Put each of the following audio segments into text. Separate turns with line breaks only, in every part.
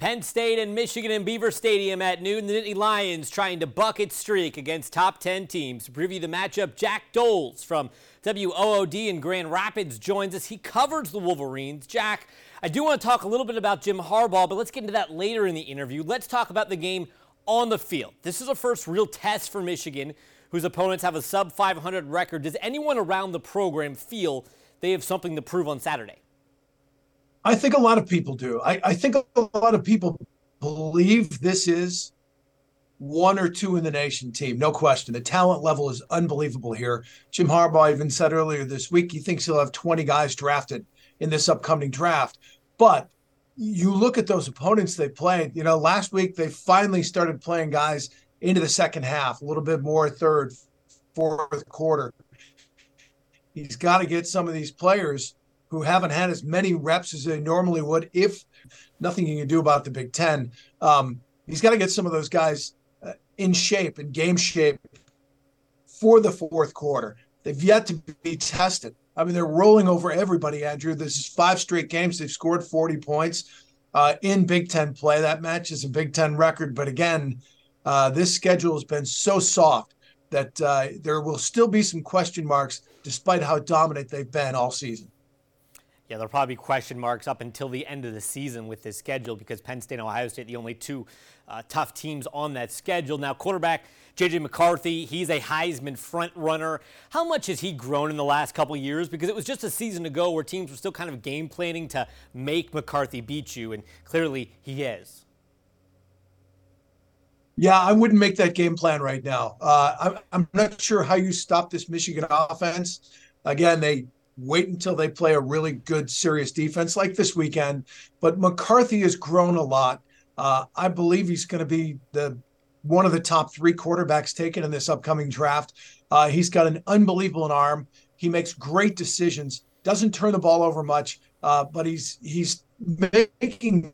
Penn State and Michigan and Beaver Stadium at noon. The Nittany Lions trying to buck its streak against top 10 teams. To preview the matchup, Jack Doles from WOOD in Grand Rapids joins us. He covers the Wolverines. Jack, I do want to talk a little bit about Jim Harbaugh, but let's get into that later in the interview. Let's talk about the game on the field. This is a first real test for Michigan, whose opponents have a sub 500 record. Does anyone around the program feel they have something to prove on Saturday?
I think a lot of people do. I, I think a lot of people believe this is one or two in the nation team, no question. The talent level is unbelievable here. Jim Harbaugh even said earlier this week he thinks he'll have 20 guys drafted in this upcoming draft. But you look at those opponents they played, you know, last week they finally started playing guys into the second half, a little bit more third, fourth quarter. He's got to get some of these players who haven't had as many reps as they normally would, if nothing you can do about the Big Ten. Um, he's got to get some of those guys uh, in shape, and game shape for the fourth quarter. They've yet to be tested. I mean, they're rolling over everybody, Andrew. This is five straight games. They've scored 40 points uh, in Big Ten play. That matches a Big Ten record. But again, uh, this schedule has been so soft that uh, there will still be some question marks despite how dominant they've been all season.
Yeah, there'll probably be question marks up until the end of the season with this schedule because Penn State and Ohio State, the only two uh, tough teams on that schedule. Now, quarterback J.J. McCarthy, he's a Heisman front runner. How much has he grown in the last couple years? Because it was just a season ago where teams were still kind of game planning to make McCarthy beat you, and clearly he is.
Yeah, I wouldn't make that game plan right now. Uh, I'm, I'm not sure how you stop this Michigan offense. Again, they wait until they play a really good, serious defense like this weekend. But McCarthy has grown a lot. Uh, I believe he's going to be the one of the top three quarterbacks taken in this upcoming draft. Uh, he's got an unbelievable arm. He makes great decisions. Doesn't turn the ball over much, uh, but he's he's making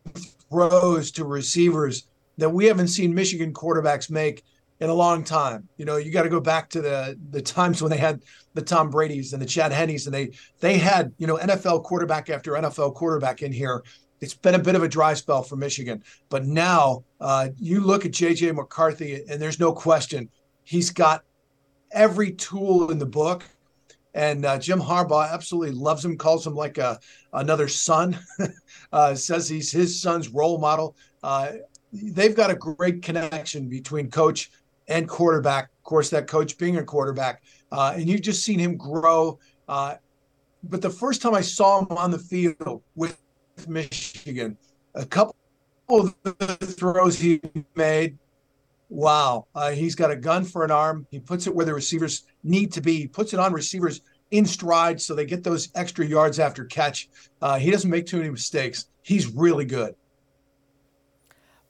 throws to receivers that we haven't seen Michigan quarterbacks make in a long time. You know, you got to go back to the the times when they had the Tom Brady's and the Chad Henne's, and they they had you know NFL quarterback after NFL quarterback in here. It's been a bit of a dry spell for Michigan, but now uh, you look at JJ McCarthy, and there's no question he's got every tool in the book. And uh, Jim Harbaugh absolutely loves him, calls him like a another son, uh, says he's his son's role model. Uh, they've got a great connection between coach and quarterback. Of course, that coach being a quarterback, uh, and you've just seen him grow. Uh, but the first time I saw him on the field with Michigan, a couple of the throws he made, wow, uh, he's got a gun for an arm. He puts it where the receivers need to be. He puts it on receivers in stride so they get those extra yards after catch. Uh, he doesn't make too many mistakes. He's really good.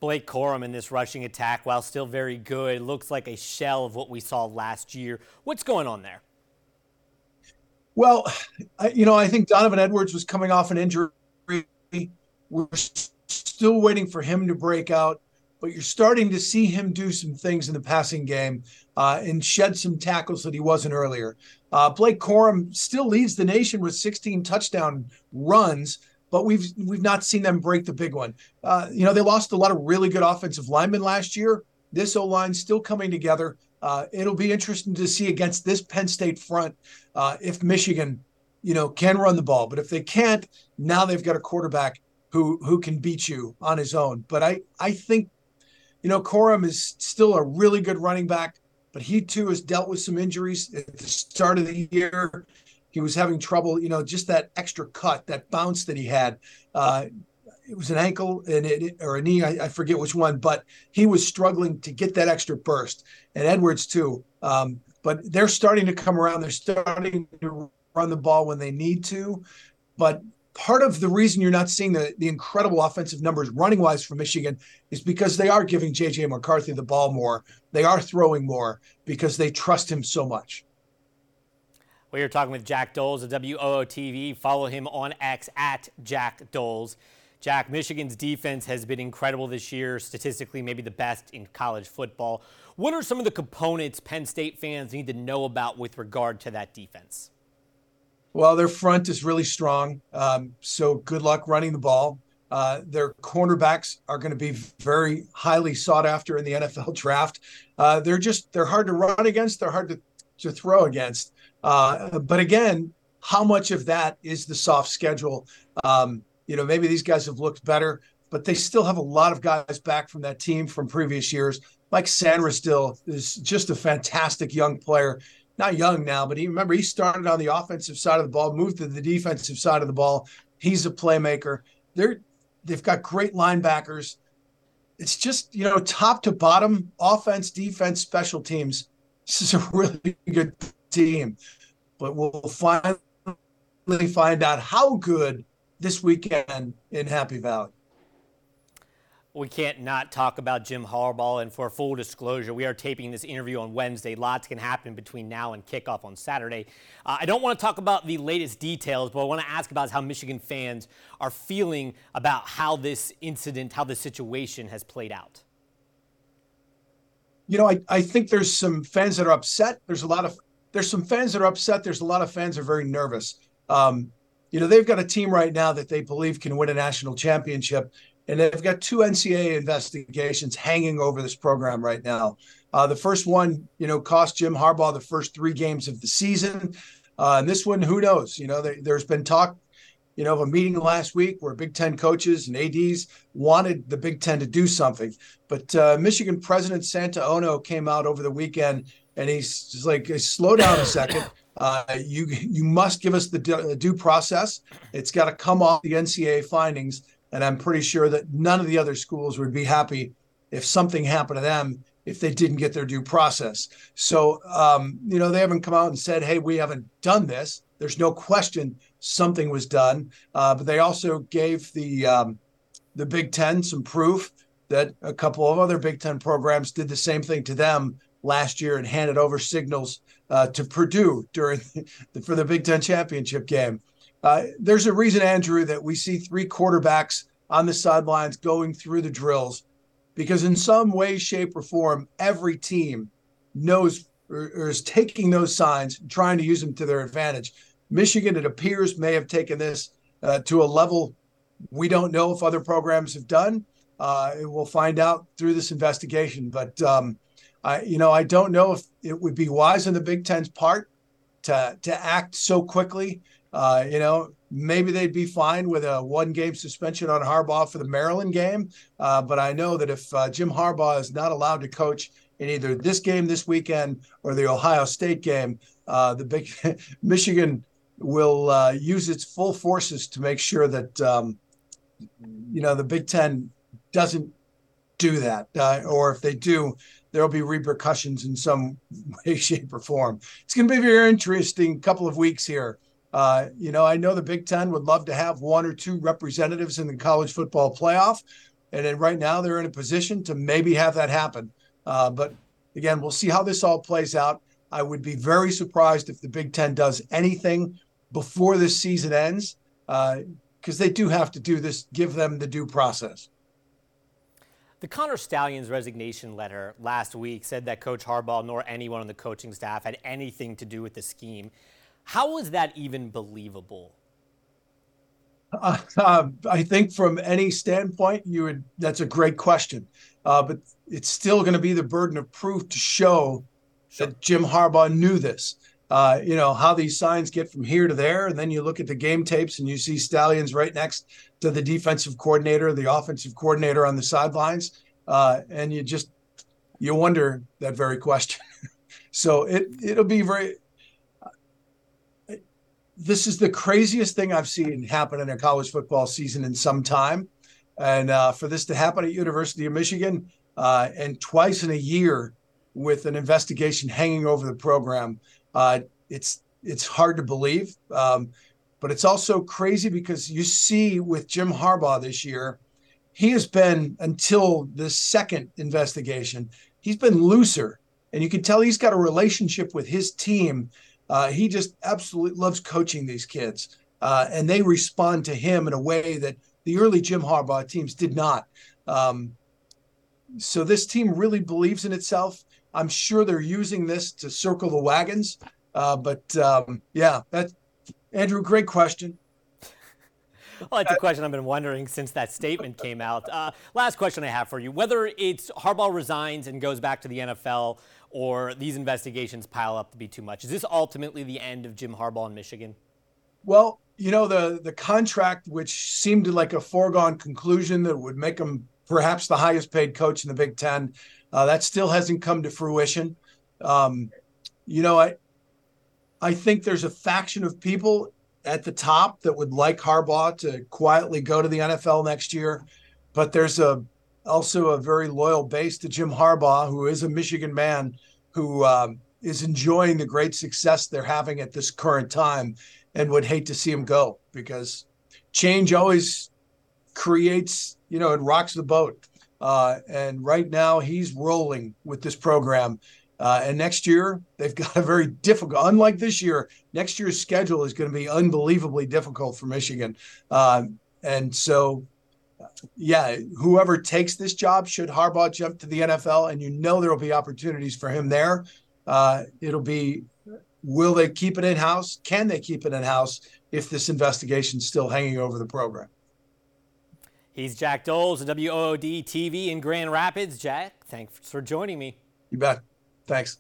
Blake Corum in this rushing attack, while still very good, looks like a shell of what we saw last year. What's going on there?
Well, I, you know, I think Donovan Edwards was coming off an injury. We're still waiting for him to break out, but you're starting to see him do some things in the passing game uh, and shed some tackles that he wasn't earlier. Uh, Blake Corum still leads the nation with 16 touchdown runs but we've we've not seen them break the big one. Uh, you know, they lost a lot of really good offensive linemen last year. This O line still coming together. Uh, it'll be interesting to see against this Penn State front uh, if Michigan, you know, can run the ball. But if they can't, now they've got a quarterback who who can beat you on his own. But I I think, you know, Corum is still a really good running back, but he too has dealt with some injuries at the start of the year he was having trouble, you know, just that extra cut, that bounce that he had. Uh, it was an ankle and it, or a knee, I, I, forget which one, but he was struggling to get that extra burst, and Edwards too. Um, but they're starting to come around. They're starting to run the ball when they need to. But part of the reason you're not seeing the, the incredible offensive numbers running wise for Michigan is because they are giving JJ McCarthy the ball more. They are throwing more because they trust him so much.
We are talking with Jack Doles of WOOD TV. Follow him on X at Jack Doles. Jack, Michigan's defense has been incredible this year, statistically, maybe the best in college football. What are some of the components Penn State fans need to know about with regard to that defense?
Well, their front is really strong. Um, so good luck running the ball. Uh, their cornerbacks are going to be very highly sought after in the NFL draft. Uh, they're just they're hard to run against. They're hard to to throw against. Uh, but again, how much of that is the soft schedule? Um, you know, maybe these guys have looked better, but they still have a lot of guys back from that team from previous years. Mike Sainristil is just a fantastic young player. Not young now, but he remember he started on the offensive side of the ball, moved to the defensive side of the ball. He's a playmaker. They're they've got great linebackers. It's just, you know, top to bottom, offense, defense, special teams. This is a really good team. But we'll finally find out how good this weekend in Happy Valley
we can't not talk about Jim Harbaugh. And for full disclosure, we are taping this interview on Wednesday. Lots can happen between now and kickoff on Saturday. Uh, I don't want to talk about the latest details, but I want to ask about how Michigan fans are feeling about how this incident, how this situation has played out.
You know, I, I think there's some fans that are upset. There's a lot of there's some fans that are upset. There's a lot of fans that are very nervous. Um, you know, they've got a team right now that they believe can win a national championship and they've got two NCAA investigations hanging over this program right now. Uh, the first one, you know, cost Jim Harbaugh the first three games of the season. Uh, and this one, who knows? You know, there, has been talk, you know, of a meeting last week where Big Ten coaches and ADs wanted the Big Ten to do something. But uh, Michigan President Santa Ono came out over the weekend and he's just like, slow down a second. Uh, you you must give us the due process. It's got to come off the NCAA findings and I'm pretty sure that none of the other schools would be happy if something happened to them if they didn't get their due process. So, um, you know, they haven't come out and said, hey, we haven't done this. There's no question something was done. Uh, but they also gave the, um, the Big Ten some proof that a couple of other Big Ten programs did the same thing to them last year and handed over signals uh, to Purdue during the, for the Big Ten championship game. Uh, there's a reason, Andrew, that we see three quarterbacks on the sidelines going through the drills because, in some way, shape, or form, every team knows or, is taking those signs and trying to use them to their advantage. Michigan, it appears, may have taken this uh, to a level we don't know if other programs have done. Uh, we'll find out through this investigation. But um, I, you know, I don't know if it would be wise on the Big Ten's part to to act so quickly. Uh, you know, maybe they'd be fine with a one game suspension on Harbaugh for the Maryland game. Uh, but I know that if uh, Jim Harbaugh is not allowed to coach in either this game this weekend or the Ohio State game, uh, the big Michigan will uh, use its full forces to make sure that, um, you know, the Big Ten doesn't do that. Uh, or if they do, there'll be repercussions in some way, shape, or form. It's going to be a very interesting couple of weeks here uh, you know, I know the Big Ten would love to have one or two representatives in the college football playoff. And then right now they're in a position to maybe have that happen. Uh, but again, we'll see how this all plays out. I would be very surprised if the Big Ten does anything before this season ends, because uh, they do have to do this, give them the due process.
The Connor Stalions resignation letter last week said that Coach Harbaugh nor anyone on the coaching staff had anything to do with the scheme. How is that even believable?
Uh, uh, I think from any standpoint, you would. That's a great question, uh, but it's still going to be the burden of proof to show sure. that Jim Harbaugh knew this. Uh, you know how these signs get from here to there, and then you look at the game tapes and you see Stalions right next to the defensive coordinator, the offensive coordinator on the sidelines, uh, and you just you wonder that very question. so it it'll be very this is the craziest thing I've seen happen in a college football season in some time. And uh, for this to happen at University of Michigan uh, and twice in a year with an investigation hanging over the program, uh, it's it's hard to believe. Um, but it's also crazy because you see with Jim Harbaugh this year, he has been until the second investigation, he's been looser, and you can tell he's got a relationship with his team uh, he just absolutely loves coaching these kids, uh, and they respond to him in a way that the early Jim Harbaugh teams did not. Um, so this team really believes in itself. I'm sure they're using this to circle the wagons. Uh, but um, yeah, that Andrew, great question.
well, that's a question I've been wondering since that statement came out. Uh, last question I have for you: Whether it's Harbaugh resigns and goes back to the NFL, or these investigations pile up to be too much, is this ultimately the end of Jim Harbaugh in Michigan?
Well, you know the the contract, which seemed like a foregone conclusion that would make him perhaps the highest paid coach in the Big Ten, uh, that still hasn't come to fruition. Um, you know, I I think there's a faction of people at the top that would like Harbaugh to quietly go to the NFL next year, but there's a also a very loyal base to Jim Harbaugh, who is a Michigan man who um, is enjoying the great success they're having at this current time, and would hate to see him go because change always creates, you know, it rocks the boat. Uh, and right now he's rolling with this program. Uh, and next year, they've got a very difficult, unlike this year, next year's schedule is going to be unbelievably difficult for Michigan. Uh, and so, yeah, whoever takes this job, should Harbaugh jump to the NFL, and you know there will be opportunities for him there, uh, it'll be will they keep it in house? Can they keep it in house if this investigation is still hanging over the program?
He's Jack Doles of WOOD TV in Grand Rapids. Jack, thanks for joining me.
You bet. Thanks.